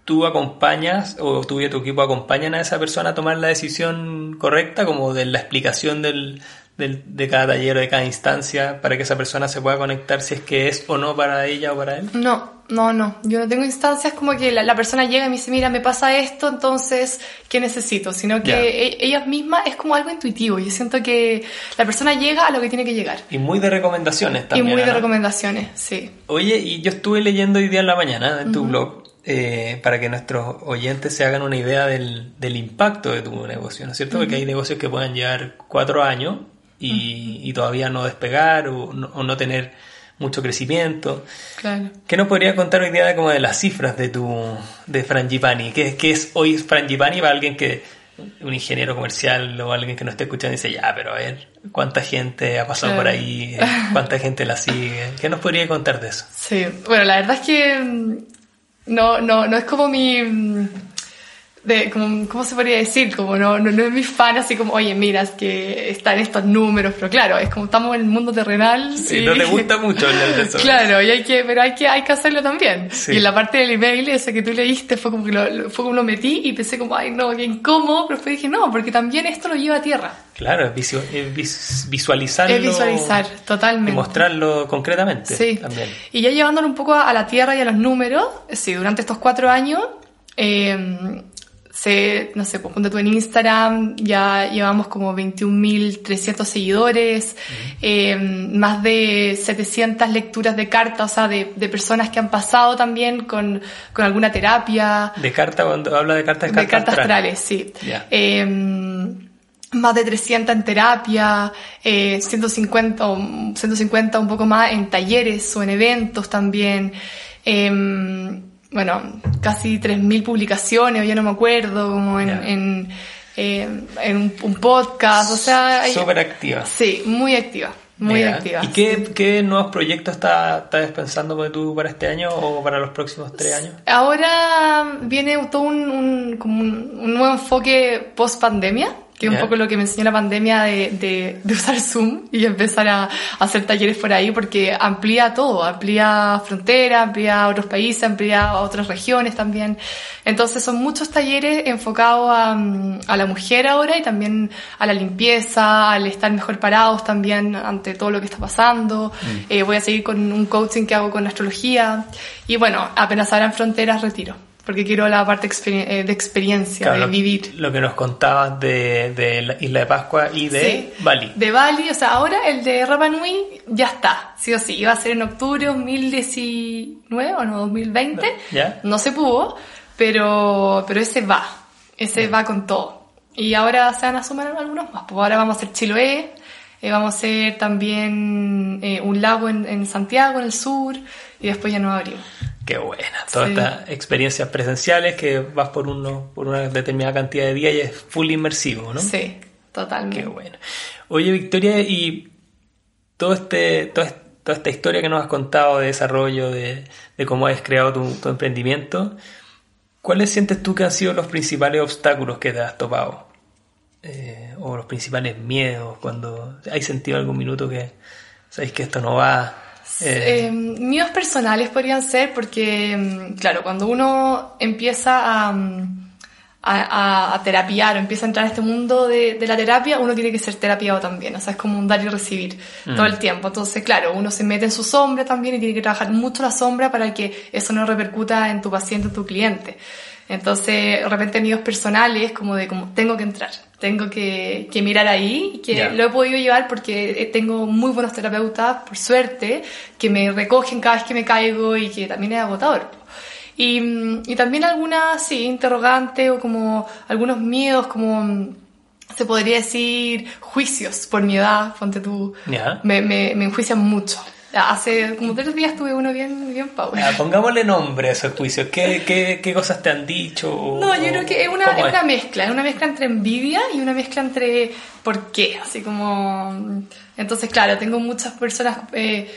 [SPEAKER 1] tú acompañas o tú y tu equipo acompañan a esa persona a tomar la decisión correcta, como de la explicación del, del- de cada taller o de cada instancia, para que esa persona se pueda conectar si es que es o no para ella o para él.
[SPEAKER 2] No, no, no. Yo no tengo instancias como que la, la persona llega y me dice, mira, me pasa esto, entonces, ¿qué necesito? Sino que
[SPEAKER 1] Ya.
[SPEAKER 2] e- ellas mismas es como algo intuitivo. Yo siento que la persona llega a lo que tiene que llegar.
[SPEAKER 1] Y muy de recomendaciones también.
[SPEAKER 2] y muy de
[SPEAKER 1] ¿no?
[SPEAKER 2] recomendaciones, sí.
[SPEAKER 1] Oye, y yo estuve leyendo hoy día en la mañana en tu blog eh, para que nuestros oyentes se hagan una idea del, del impacto de tu negocio, ¿no es cierto? Porque hay negocios que pueden llevar cuatro años y, y todavía no despegar o no, o no tener mucho crecimiento.
[SPEAKER 2] Claro.
[SPEAKER 1] ¿Qué nos podría contar hoy día de, como de las cifras de tu de Frangipani? ¿Qué, qué es hoy Frangipani para alguien que un ingeniero comercial o alguien que no esté escuchando y dice, ya, pero a ver, ¿cuánta gente ha pasado
[SPEAKER 2] Claro.
[SPEAKER 1] por ahí? ¿Cuánta gente la sigue? ¿Qué nos podría contar de eso?
[SPEAKER 2] Sí, bueno, la verdad es que no, no, no es como mi... de como, ¿cómo se podría decir? Como no, no, no es mi fan así como, oye, mira, es que están estos números, pero claro, es como estamos en el mundo terrenal.
[SPEAKER 1] Sí, no te gusta mucho hablar de eso.
[SPEAKER 2] claro, y hay que, pero hay que, hay que hacerlo también. Y en la parte del email, ese que tú leíste, fue como que lo, fue como lo metí y pensé como, ay, no, qué incómodo, pero después dije, no, porque también esto lo lleva a tierra.
[SPEAKER 1] Claro, es visualizarlo.
[SPEAKER 2] Es visualizar, totalmente.
[SPEAKER 1] Y mostrarlo concretamente.
[SPEAKER 2] Sí.
[SPEAKER 1] También.
[SPEAKER 2] Y ya llevándolo un poco a la tierra y a los números, sí, durante estos cuatro años, eh, se, no sé, pues ponte tú en Instagram, ya llevamos como 21.300 seguidores, eh, más de 700 lecturas de cartas, o sea, de, de, personas que han pasado también con, con alguna terapia.
[SPEAKER 1] ¿De carta? Cuando habla de cartas,
[SPEAKER 2] de cartas astrales, sí. Eh, más de 300 en terapia, eh, 150, 150 un poco más en talleres o en eventos también. Eh, bueno, casi 3.000 publicaciones, o ya no me acuerdo, como en, en, eh, en un, podcast, o sea...
[SPEAKER 1] Súper activa.
[SPEAKER 2] Sí, muy activa, muy activa.
[SPEAKER 1] ¿Y qué, qué, nuevos proyectos estás, estás pensando tú para este año o para los próximos tres años?
[SPEAKER 2] Ahora viene todo un, un, como un, un nuevo enfoque post-pandemia que es un poco lo que me enseñó la pandemia de, de, de, usar Zoom y empezar a, hacer talleres por ahí porque amplía todo, amplía fronteras, amplía otros países, amplía otras regiones también. Entonces son muchos talleres enfocados a, a la mujer ahora y también a la limpieza, al estar mejor parados también ante todo lo que está pasando. Mm. Eh, voy a seguir con un coaching que hago con astrología y bueno, apenas abran fronteras retiro porque quiero la parte de experiencia, de vivir.
[SPEAKER 1] Lo que nos contabas de, de la Isla de Pascua y de Bali.
[SPEAKER 2] De Bali, o sea, ahora el de Rapa Nui ya está, sí o sí, iba a ser en octubre 2019 o no, 2020,
[SPEAKER 1] ¿Ya?
[SPEAKER 2] no se pudo, pero, pero ese va, ese va con todo. Y ahora se van a sumar algunos más, pues ahora vamos a hacer Chiloé, eh, vamos a hacer también eh, un lago en, en Santiago, en el sur, y después ya nos abrimos.
[SPEAKER 1] Qué buena. Todas sí. estas experiencias presenciales que vas por uno, por una determinada cantidad de días y es full inmersivo, ¿no?
[SPEAKER 2] Sí, totalmente.
[SPEAKER 1] Qué bueno. Oye, Victoria, y todo este, toda, toda esta historia que nos has contado de desarrollo, de, de cómo has creado tu, tu, emprendimiento, ¿cuáles sientes tú que han sido los principales obstáculos que te has topado? Eh, o los principales miedos, cuando hay sentido algún minuto que sabéis que esto no va
[SPEAKER 2] eh. Eh, míos personales podrían ser porque, claro, cuando uno empieza a, a, a, terapiar o empieza a entrar a este mundo de, de, la terapia, uno tiene que ser terapiado también, o sea, es como un dar y recibir mm. todo el tiempo. Entonces, claro, uno se mete en su sombra también y tiene que trabajar mucho la sombra para que eso no repercuta en tu paciente, en tu cliente. Entonces, de repente míos personales, como de como tengo que entrar, tengo que, que mirar ahí, que yeah. lo he podido llevar porque tengo muy buenos terapeutas, por suerte, que me recogen cada vez que me caigo y que también es agotador. Y, y también algunas, sí, interrogantes o como algunos miedos, como se podría decir juicios por mi edad, ponte tú,
[SPEAKER 1] yeah.
[SPEAKER 2] me, me, me enjuician mucho. Hace como tres días tuve uno bien, bien power.
[SPEAKER 1] Ah, pongámosle nombre a esos juicios. ¿Qué, qué, qué cosas te han dicho? O,
[SPEAKER 2] no, yo creo que es una, es una mezcla. Es una mezcla entre envidia y una mezcla entre por qué. Así como. Entonces, claro, tengo muchas personas eh,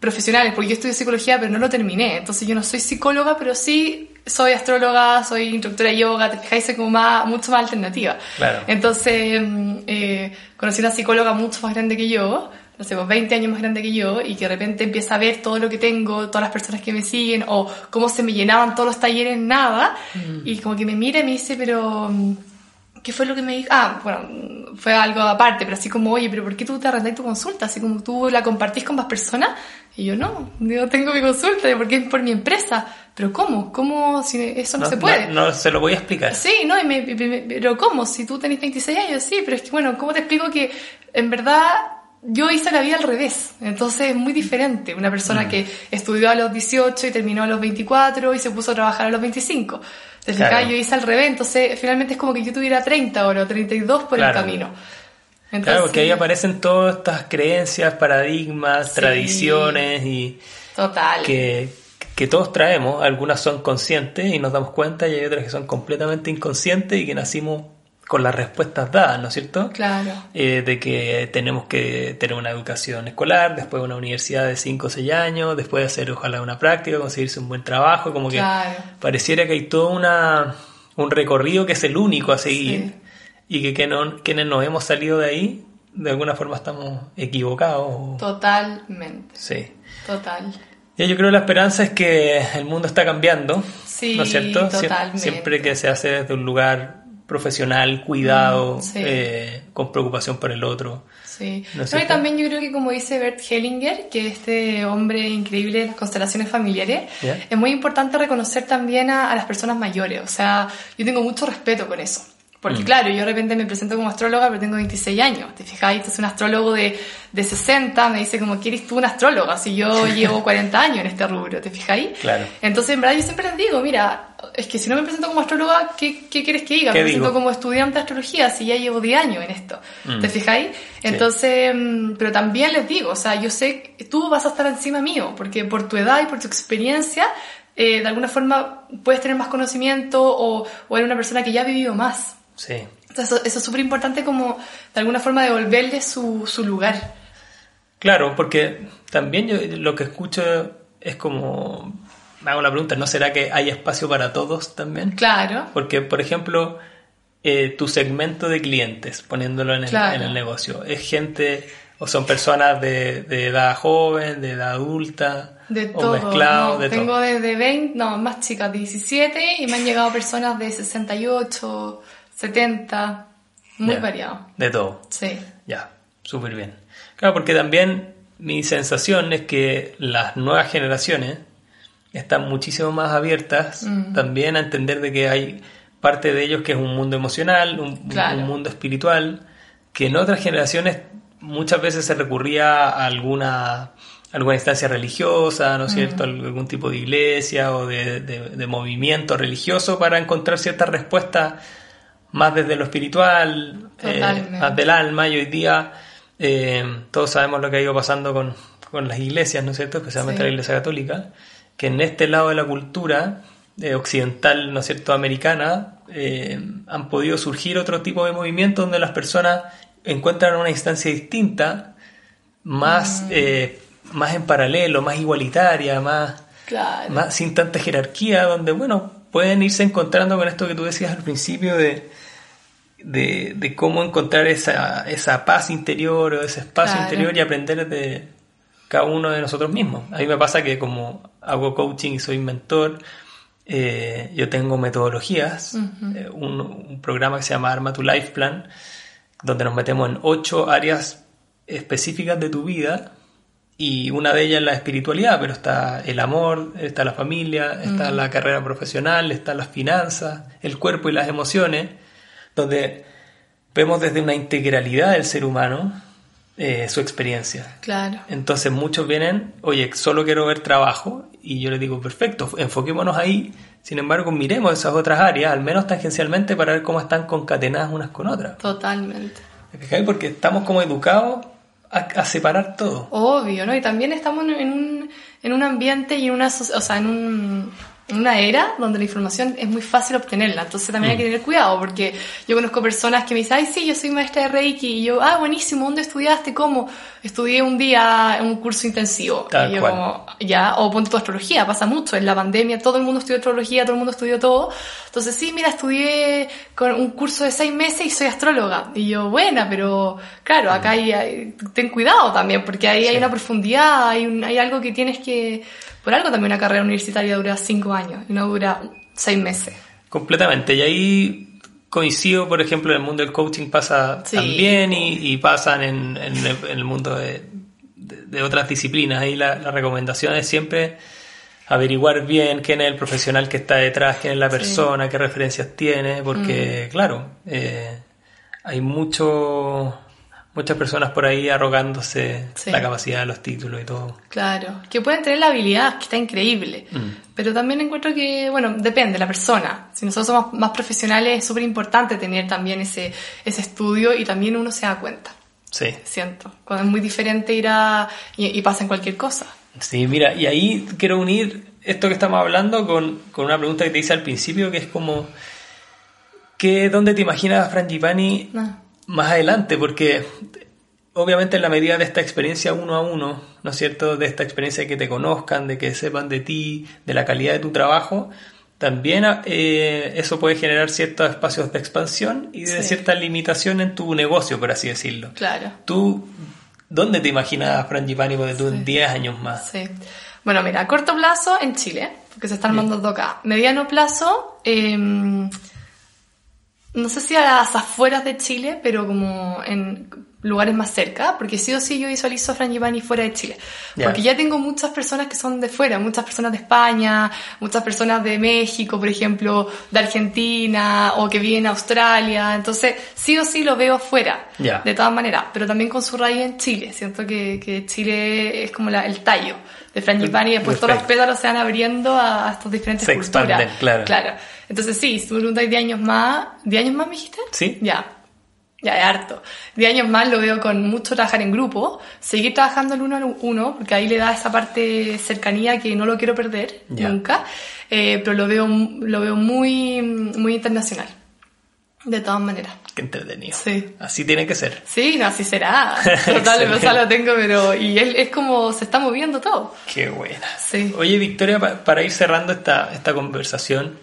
[SPEAKER 2] profesionales, porque yo estudio psicología, pero no lo terminé. Entonces, yo no soy psicóloga, pero sí soy astróloga, soy instructora de yoga, te fijáis, soy como más, mucho más alternativa.
[SPEAKER 1] Claro.
[SPEAKER 2] Entonces, eh, conocí una psicóloga mucho más grande que yo no sé, 20 pues, años más grande que yo y que de repente empieza a ver todo lo que tengo, todas las personas que me siguen o cómo se me llenaban todos los talleres, nada, mm. y como que me mira y me dice, pero, ¿qué fue lo que me dijo? Ah, bueno, fue algo aparte, pero así como, oye, pero ¿por qué tú te arrendas tu consulta? Así como tú la compartís con más personas. Y yo, no, yo tengo mi consulta, porque es por mi empresa. Pero ¿cómo? ¿Cómo? Si eso no,
[SPEAKER 1] no
[SPEAKER 2] se puede.
[SPEAKER 1] No, no, se lo voy a explicar.
[SPEAKER 2] Sí, no, y me, me, pero ¿cómo? Si tú tenés 26 años, sí, pero es que, bueno, ¿cómo te explico que en verdad yo hice la vida al revés, entonces es muy diferente. Una persona mm. que estudió a los 18 y terminó a los 24 y se puso a trabajar a los 25. Entonces, claro. yo hice al revés, entonces finalmente es como que yo tuviera 30 o 32 por claro. el camino.
[SPEAKER 1] Entonces, claro, porque ahí aparecen todas estas creencias, paradigmas, sí. tradiciones y...
[SPEAKER 2] Total.
[SPEAKER 1] Que, que todos traemos, algunas son conscientes y nos damos cuenta y hay otras que son completamente inconscientes y que nacimos con las respuestas dadas, ¿no es cierto?
[SPEAKER 2] Claro.
[SPEAKER 1] Eh, de que tenemos que tener una educación escolar, después una universidad de 5 o 6 años, después de hacer ojalá una práctica, conseguirse un buen trabajo, como que
[SPEAKER 2] claro.
[SPEAKER 1] pareciera que hay toda una un recorrido que es el único a seguir y que, que no, quienes nos hemos salido de ahí, de alguna forma estamos equivocados.
[SPEAKER 2] Totalmente.
[SPEAKER 1] Sí.
[SPEAKER 2] Total.
[SPEAKER 1] Ya yo creo que la esperanza es que el mundo está cambiando,
[SPEAKER 2] Sí,
[SPEAKER 1] ¿no es cierto?
[SPEAKER 2] Totalmente.
[SPEAKER 1] Siempre que se hace desde un lugar profesional, cuidado,
[SPEAKER 2] Mm, sí.
[SPEAKER 1] eh, con preocupación por el otro.
[SPEAKER 2] Sí.
[SPEAKER 1] ¿No
[SPEAKER 2] y también yo creo que como dice Bert Hellinger, que este hombre increíble de las constelaciones familiares, es muy importante reconocer también a, a las personas mayores. O sea, yo tengo mucho respeto con eso. Porque
[SPEAKER 1] Mm.
[SPEAKER 2] claro, yo de repente me presento como astróloga, pero tengo 26 años. ¿Te fijáis? Entonces un astrólogo de, de 60 me dice como, ¿quieres tú una astróloga? Si yo llevo 40 años en este rubro, ¿te fijáis?
[SPEAKER 1] Claro.
[SPEAKER 2] Entonces, en verdad, yo siempre les digo, mira, es que si no me presento como astróloga, ¿qué, qué quieres que diga?
[SPEAKER 1] ¿Qué
[SPEAKER 2] me presento
[SPEAKER 1] digo?
[SPEAKER 2] como estudiante de astrología, si ya llevo 10 años en esto.
[SPEAKER 1] Mm.
[SPEAKER 2] ¿Te fijáis? Entonces, mm, pero también les digo, o sea, yo sé que tú vas a estar encima mío, porque por tu edad y por tu experiencia, eh, de alguna forma puedes tener más conocimiento o, o eres una persona que ya ha vivido más.
[SPEAKER 1] Sí.
[SPEAKER 2] Entonces, eso, eso es súper importante como, de alguna forma, devolverle su, su lugar.
[SPEAKER 1] Claro, porque también yo lo que escucho es como, me hago la pregunta, ¿no será que hay espacio para todos también?
[SPEAKER 2] Claro.
[SPEAKER 1] Porque, por ejemplo, eh, tu segmento de clientes, poniéndolo en el,
[SPEAKER 2] Claro.
[SPEAKER 1] en el negocio, es gente o son personas de, de edad joven, de edad adulta,
[SPEAKER 2] De
[SPEAKER 1] o
[SPEAKER 2] todo.
[SPEAKER 1] mezclado,
[SPEAKER 2] no,
[SPEAKER 1] de
[SPEAKER 2] tengo
[SPEAKER 1] todo.
[SPEAKER 2] desde 20, no, más chicas, 17 y me han llegado personas de 68, 70, muy variado.
[SPEAKER 1] De todo.
[SPEAKER 2] Sí.
[SPEAKER 1] Ya, súper bien. Claro, porque también mi sensación es que las nuevas generaciones están muchísimo más abiertas
[SPEAKER 2] Mm.
[SPEAKER 1] también a entender de que hay parte de ellos que es un mundo emocional, un,
[SPEAKER 2] Claro.
[SPEAKER 1] un mundo espiritual, que en otras generaciones muchas veces se recurría a alguna alguna instancia religiosa, ¿no es cierto? Algún tipo de iglesia o de, de- de movimiento religioso para encontrar ciertas respuestas más desde lo espiritual, eh, más del alma. Y hoy día eh, todos sabemos lo que ha ido pasando con, con las iglesias, ¿no es cierto? Especialmente
[SPEAKER 2] Sí.
[SPEAKER 1] la iglesia católica, que en este lado de la cultura eh, occidental, ¿no es cierto?, americana, eh, han podido surgir otro tipo de movimientos donde las personas encuentran una instancia distinta, más, eh, más en paralelo, más igualitaria, más,
[SPEAKER 2] Claro.
[SPEAKER 1] más sin tanta jerarquía, donde, bueno, pueden irse encontrando con esto que tú decías al principio de, de, de cómo encontrar esa, esa paz interior o ese espacio
[SPEAKER 2] Claro.
[SPEAKER 1] interior y aprender de cada uno de nosotros mismos. A mí me pasa que como hago coaching y soy mentor, eh, yo tengo metodologías, eh, un, un programa que se llama Arma tu Life Plan, donde nos metemos en ocho áreas específicas de tu vida y una de ellas es la espiritualidad, pero está el amor, está la familia, está la carrera profesional, está las finanzas, el cuerpo y las emociones, donde vemos desde una integralidad del ser humano eh, su experiencia.
[SPEAKER 2] Claro.
[SPEAKER 1] Entonces muchos vienen, oye, solo quiero ver trabajo, y yo les digo, perfecto, enfoquémonos ahí, sin embargo, miremos esas otras áreas, al menos tangencialmente, para ver cómo están concatenadas unas con otras.
[SPEAKER 2] Totalmente.
[SPEAKER 1] Porque estamos como educados a, a separar todo.
[SPEAKER 2] Obvio, ¿no? Y también estamos en un, en un ambiente y en una, o sea, en, un- en una era donde la información es muy fácil obtenerla. Entonces también hay
[SPEAKER 1] Mm.
[SPEAKER 2] que tener cuidado porque yo conozco personas que me dicen, ay, sí, yo soy maestra de Reiki. Y yo, ah, buenísimo, ¿dónde estudiaste? ¿Cómo? Estudié un día en un curso intensivo.
[SPEAKER 1] Tal
[SPEAKER 2] y yo
[SPEAKER 1] cual.
[SPEAKER 2] como, ya, o ponte tu astrología, pasa mucho. En la pandemia todo el mundo estudió astrología, todo el mundo estudió todo. Entonces, sí, mira, estudié con un curso de seis meses y soy astróloga. Y yo, buena, pero claro, acá hay, hay- ten cuidado también, porque ahí hay una profundidad, hay, un- hay algo que tienes que... Por algo también una carrera universitaria dura cinco años y no dura seis meses.
[SPEAKER 1] Completamente. Y ahí coincido, por ejemplo, en el mundo del coaching pasa
[SPEAKER 2] Sí.
[SPEAKER 1] también y, y pasan en, en el, en el mundo de, de- de otras disciplinas. Ahí la, la recomendación es siempre averiguar bien quién es el profesional que está detrás, quién es la persona, qué referencias tiene, porque, claro, eh, hay mucho, muchas personas por ahí arrogándose
[SPEAKER 2] Sí.
[SPEAKER 1] la capacidad de los títulos y todo.
[SPEAKER 2] Claro, que pueden tener la habilidad, que está increíble.
[SPEAKER 1] Mm.
[SPEAKER 2] Pero también encuentro que, bueno, depende de la persona. Si nosotros somos más profesionales, es súper importante tener también ese, ese estudio y también uno se da cuenta,
[SPEAKER 1] Sí.
[SPEAKER 2] siento. Cuando es muy diferente ir a... y, y pasa en cualquier cosa.
[SPEAKER 1] Sí, mira, y ahí quiero unir esto que estamos hablando con, con una pregunta que te hice al principio, que es como, ¿qué, ¿dónde te imaginas a Frangipani
[SPEAKER 2] Ah.
[SPEAKER 1] Más adelante? Porque obviamente en la medida de esta experiencia uno a uno, ¿no es cierto? De esta experiencia de que te conozcan, de que sepan de ti, de la calidad de tu trabajo, también eh, eso puede generar ciertos espacios de expansión y de
[SPEAKER 2] Sí.
[SPEAKER 1] cierta limitación en tu negocio, por así decirlo.
[SPEAKER 2] Claro.
[SPEAKER 1] ¿Tú dónde te imaginas Frangipani de tú en
[SPEAKER 2] Sí.
[SPEAKER 1] 10 años más?
[SPEAKER 2] Sí. Bueno, mira, a corto plazo en Chile, porque se está armando todo acá. Mediano plazo, eh, no sé si a las afueras de Chile, pero como en lugares más cerca, porque sí o sí yo visualizo a Frangipani fuera de Chile. Porque ya tengo muchas personas que son de fuera, muchas personas de España, muchas personas de México, por ejemplo, de Argentina, o que viven en Australia. Entonces, sí o sí lo veo fuera, de todas maneras, pero también con su raíz en Chile. Siento que, que Chile es como la- el tallo de Frangipani y después todos los pétalos se van abriendo a, a estas diferentes
[SPEAKER 1] Se
[SPEAKER 2] culturas.
[SPEAKER 1] expanden, claro.
[SPEAKER 2] Claro. Entonces sí, si tú preguntas 10 años más, ¿10 años más me dijiste?
[SPEAKER 1] Sí.
[SPEAKER 2] Ya. Ya, es harto. 10 años más lo veo con mucho trabajar en grupo, seguir trabajando el uno a uno, porque ahí le da esa parte cercanía que no lo quiero perder
[SPEAKER 1] Ya.
[SPEAKER 2] nunca, eh, pero lo veo, lo veo muy, muy internacional. De todas maneras.
[SPEAKER 1] Qué entretenido.
[SPEAKER 2] Sí.
[SPEAKER 1] Así tiene que ser.
[SPEAKER 2] Sí, no, así será. Total, o sea, lo tengo, pero. Y él es como se está moviendo todo.
[SPEAKER 1] Qué buena.
[SPEAKER 2] Sí.
[SPEAKER 1] Oye, Victoria, pa- para ir cerrando esta, esta conversación,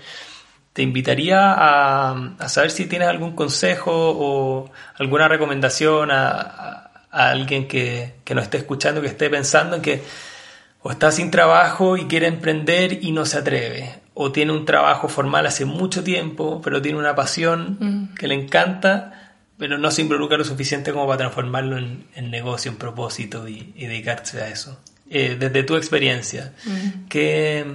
[SPEAKER 1] te invitaría a, a saber si tienes algún consejo o alguna recomendación a, a- a alguien que, que nos esté escuchando, que esté pensando en que o está sin trabajo y quiere emprender y no se atreve, o tiene un trabajo formal hace mucho tiempo, pero tiene una pasión que le encanta, pero no se involucra lo suficiente como para transformarlo en, en negocio, en propósito y, y dedicarse a eso. Eh, desde tu experiencia, ¿qué,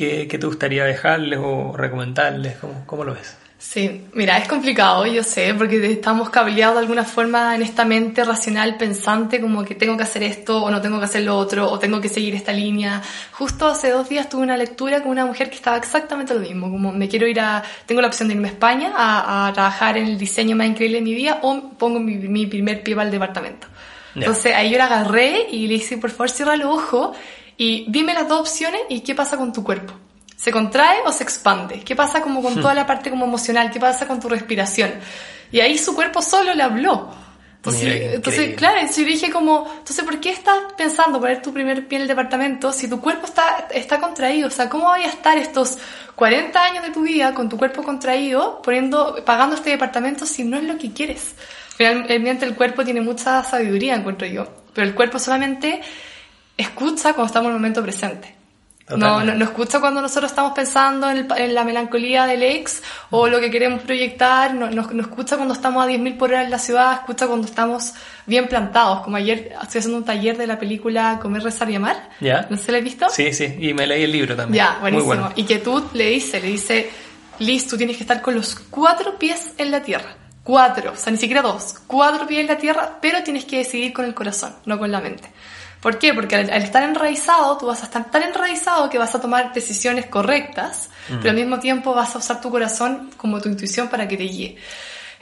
[SPEAKER 1] qué, qué te gustaría dejarles o recomendarles? ¿Cómo, cómo lo ves?
[SPEAKER 2] Sí, mira, es complicado, yo sé, porque estamos cableados de alguna forma en esta mente racional pensante, como que tengo que hacer esto o no tengo que hacer lo otro o tengo que seguir esta línea. Justo hace dos días tuve una lectura con una mujer que estaba exactamente lo mismo, como me quiero ir a, tengo la opción de irme a España a, a trabajar en el diseño más increíble de mi vida o pongo mi, mi primer pie para el departamento. Entonces ahí yo la agarré y le dije, por favor, cierra los ojos y dime las dos opciones y qué pasa con tu cuerpo. ¿Se contrae o se expande? ¿Qué pasa como con toda la parte como emocional? ¿Qué pasa con tu respiración? Y ahí su cuerpo solo le habló. Entonces,
[SPEAKER 1] Mira,
[SPEAKER 2] entonces claro, yo dije como, entonces, ¿por qué estás pensando poner tu primer pie en el departamento si tu cuerpo está, está contraído? O sea, ¿cómo vaya a estar estos 40 años de tu vida con tu cuerpo contraído, poniendo, pagando este departamento si no es lo que quieres? Finalmente el cuerpo tiene mucha sabiduría, encuentro yo, pero el cuerpo solamente escucha cuando estamos en el momento presente. No, no, no escucha cuando nosotros estamos pensando en, el en la melancolía del ex o lo que queremos proyectar, no, no, no escucha cuando estamos a 10.000 por hora en la ciudad, escucha cuando estamos bien plantados, como ayer estoy haciendo un taller de la película Comer, Rezar y Amar,
[SPEAKER 1] ¿Ya?
[SPEAKER 2] ¿no se la he visto?
[SPEAKER 1] Sí, sí, y me leí el libro también.
[SPEAKER 2] Ya, buenísimo.
[SPEAKER 1] Muy bueno.
[SPEAKER 2] Y que tú le dice, le dice, Liz, tú tienes que estar con los cuatro pies en la tierra. Cuatro, o sea, ni siquiera dos. Cuatro pies en la tierra, pero tienes que decidir con el corazón, no con la mente. ¿Por qué? Porque al, al estar enraizado, tú vas a estar tan enraizado que vas a tomar decisiones correctas, pero al mismo tiempo vas a usar tu corazón como tu intuición para que te guíe.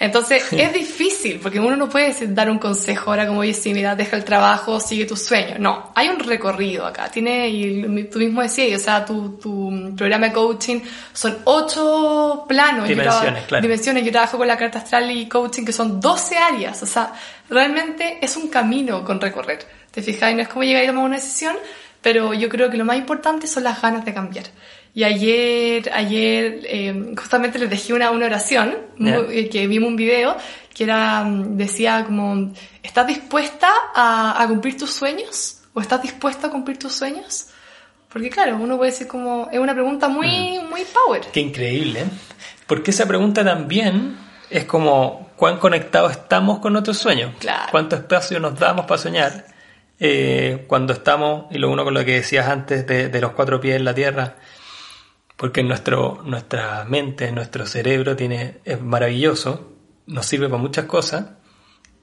[SPEAKER 2] Entonces, es difícil, porque uno no puede dar un consejo ahora como, oye, sí, mira, deja el trabajo, sigue tus sueños. No, hay un recorrido acá. Tiene, y tú mismo decías, o sea, tu, tu programa de coaching son ocho planos. Yo
[SPEAKER 1] Dimensiones,
[SPEAKER 2] traba-
[SPEAKER 1] claro.
[SPEAKER 2] Dimensiones. Yo trabajo con la carta astral y coaching, que son 12 áreas. O sea, realmente es un camino con recorrer. ¿Te fijas? Y no es como llegar y tomar una decisión, pero yo creo que lo más importante son las ganas de cambiar. Y ayer, ayer eh, justamente les dejé una, una oración, muy- eh, que vimos un video, que era, mm, decía como, ¿estás dispuesta a, a cumplir tus sueños? ¿O estás dispuesta a cumplir tus sueños? Porque claro, uno puede decir como, es una pregunta muy, muy power.
[SPEAKER 1] Qué increíble. ¿eh? Porque esa pregunta también es como cuán conectados estamos con nuestros sueños.
[SPEAKER 2] Claro.
[SPEAKER 1] Cuánto espacio nos damos para soñar. Eh, cuando estamos, y lo uno con lo que decías antes de, de los cuatro pies en la tierra, porque nuestro, nuestra mente, nuestro cerebro tiene, es maravilloso, nos sirve para muchas cosas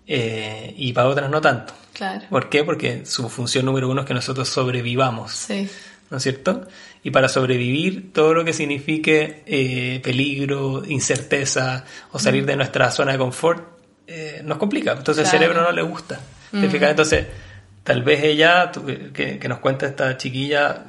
[SPEAKER 1] eh, y para otras no tanto.
[SPEAKER 2] Claro.
[SPEAKER 1] ¿Por qué? Porque su función número uno es que nosotros sobrevivamos.
[SPEAKER 2] Sí.
[SPEAKER 1] ¿no es cierto? Y para sobrevivir todo lo que signifique eh, peligro, incerteza o salir de nuestra zona de confort eh, nos complica. Entonces
[SPEAKER 2] Claro.
[SPEAKER 1] el cerebro no le gusta. ¿te
[SPEAKER 2] Mm.
[SPEAKER 1] Entonces, tal vez ella, que, que nos cuenta esta chiquilla,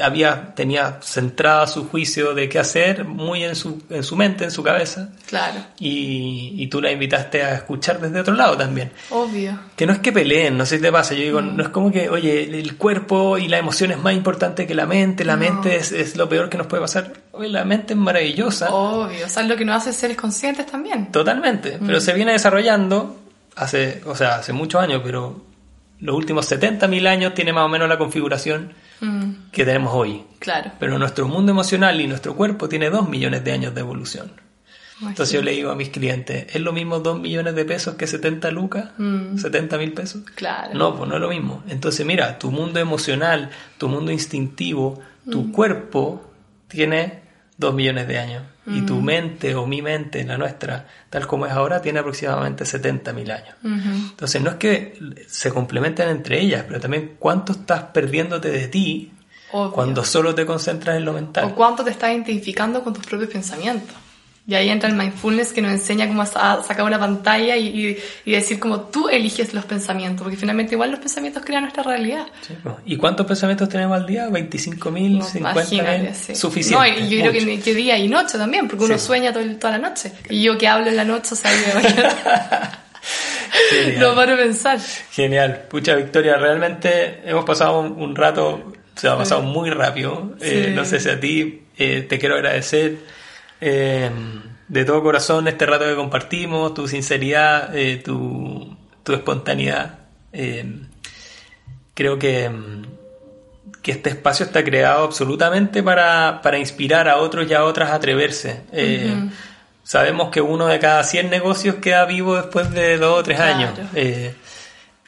[SPEAKER 1] había, tenía centrada su juicio de qué hacer muy en su, en su mente, en su cabeza.
[SPEAKER 2] Claro.
[SPEAKER 1] Y, y tú la invitaste a escuchar desde otro lado también.
[SPEAKER 2] Obvio.
[SPEAKER 1] Que no es que peleen, no sé si te pasa, yo digo,
[SPEAKER 2] Mm.
[SPEAKER 1] no es como que, oye, el cuerpo y la emoción es más importante que la mente, la
[SPEAKER 2] No.
[SPEAKER 1] mente es, es lo peor que nos puede pasar. Oye, la mente es maravillosa,
[SPEAKER 2] Obvio. O sea, es lo que nos hace seres conscientes también.
[SPEAKER 1] totalmente, pero se viene desarrollando hace, o sea, hace muchos años, pero los últimos 70.000 años tiene más o menos la configuración
[SPEAKER 2] Mm,
[SPEAKER 1] que tenemos hoy.
[SPEAKER 2] claro.
[SPEAKER 1] Pero nuestro mundo emocional y nuestro cuerpo tiene 2 millones de años de evolución. Entonces yo le digo a mis clientes, ¿es lo mismo 2 millones de pesos que 70 lucas?
[SPEAKER 2] Mm.
[SPEAKER 1] ¿70 mil pesos?
[SPEAKER 2] Claro.
[SPEAKER 1] No, pues no es lo mismo. Entonces mira, tu mundo emocional, tu mundo instintivo, tu
[SPEAKER 2] Mm.
[SPEAKER 1] cuerpo tiene 2 millones de años. Y tu
[SPEAKER 2] Mm.
[SPEAKER 1] mente o mi mente, la nuestra, tal como es ahora, tiene aproximadamente 70 mil años.
[SPEAKER 2] Ujú.
[SPEAKER 1] Entonces no es que se complementen entre ellas, pero también cuánto estás perdiéndote de ti
[SPEAKER 2] Obvio.
[SPEAKER 1] cuando solo te concentras en lo mental.
[SPEAKER 2] O cuánto te estás identificando con tus propios pensamientos. Y ahí entra el mindfulness que nos enseña cómo sacar una pantalla y, y- y decir como tú eliges los pensamientos, porque finalmente igual los pensamientos crean nuestra realidad.
[SPEAKER 1] Sí. ¿Y cuántos pensamientos tenemos al día? ¿25 mil?
[SPEAKER 2] No,
[SPEAKER 1] ¿50
[SPEAKER 2] imagínate,
[SPEAKER 1] mil?
[SPEAKER 2] sí.
[SPEAKER 1] Suficiente.
[SPEAKER 2] No, y yo creo que,
[SPEAKER 1] mucho.
[SPEAKER 2] que día y noche también, porque uno
[SPEAKER 1] Sí.
[SPEAKER 2] sueña todo toda la noche. Y yo que hablo en la noche, o sea, yo no paro de pensar.
[SPEAKER 1] Genial. Pucha, Victoria, realmente hemos pasado un, un rato, se ha pasado muy rápido. Eh, no sé si a ti eh, te quiero agradecer eh, de todo corazón este rato que compartimos, tu sinceridad, eh, tu, tu espontaneidad. Eh, creo que, que este espacio está creado absolutamente para, para inspirar a otros y a otras a atreverse. Sabemos que uno de cada 100 negocios queda vivo después de dos o tres
[SPEAKER 2] Claro.
[SPEAKER 1] años. Eh,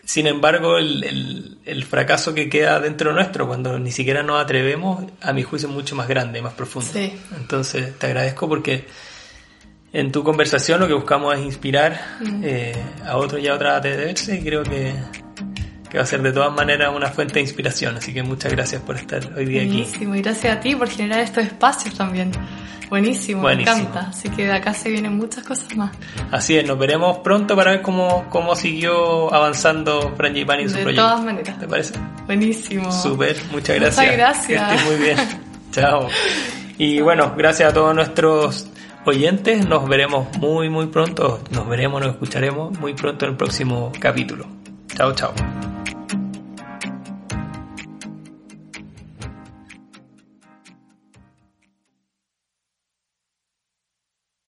[SPEAKER 1] sin embargo, el, el- el fracaso que queda dentro nuestro cuando ni siquiera nos atrevemos, a mi juicio es mucho más grande, más profundo.
[SPEAKER 2] Sí.
[SPEAKER 1] Entonces, te agradezco porque en tu conversación lo que buscamos es inspirar
[SPEAKER 2] Mm.
[SPEAKER 1] eh, a otros y a otras a atreverse y creo que, que va a ser de todas maneras una fuente de inspiración. Así que muchas gracias por estar hoy día aquí.
[SPEAKER 2] Buenísimo, y gracias a ti por generar estos espacios también. Buenísimo,
[SPEAKER 1] Buenísimo.
[SPEAKER 2] me encanta. Así que de acá se vienen muchas cosas más.
[SPEAKER 1] Así es, nos veremos pronto para ver cómo, cómo siguió avanzando Frangipani en su
[SPEAKER 2] De
[SPEAKER 1] proyecto.
[SPEAKER 2] todas maneras.
[SPEAKER 1] ¿Te parece?
[SPEAKER 2] Buenísimo.
[SPEAKER 1] Súper, muchas
[SPEAKER 2] Muchas
[SPEAKER 1] gracias.
[SPEAKER 2] gracias.
[SPEAKER 1] Que estés muy bien. Chao. Y bueno, gracias a todos nuestros oyentes. Nos veremos muy, muy pronto. Nos veremos, nos escucharemos muy pronto en el próximo capítulo. Chao, chao.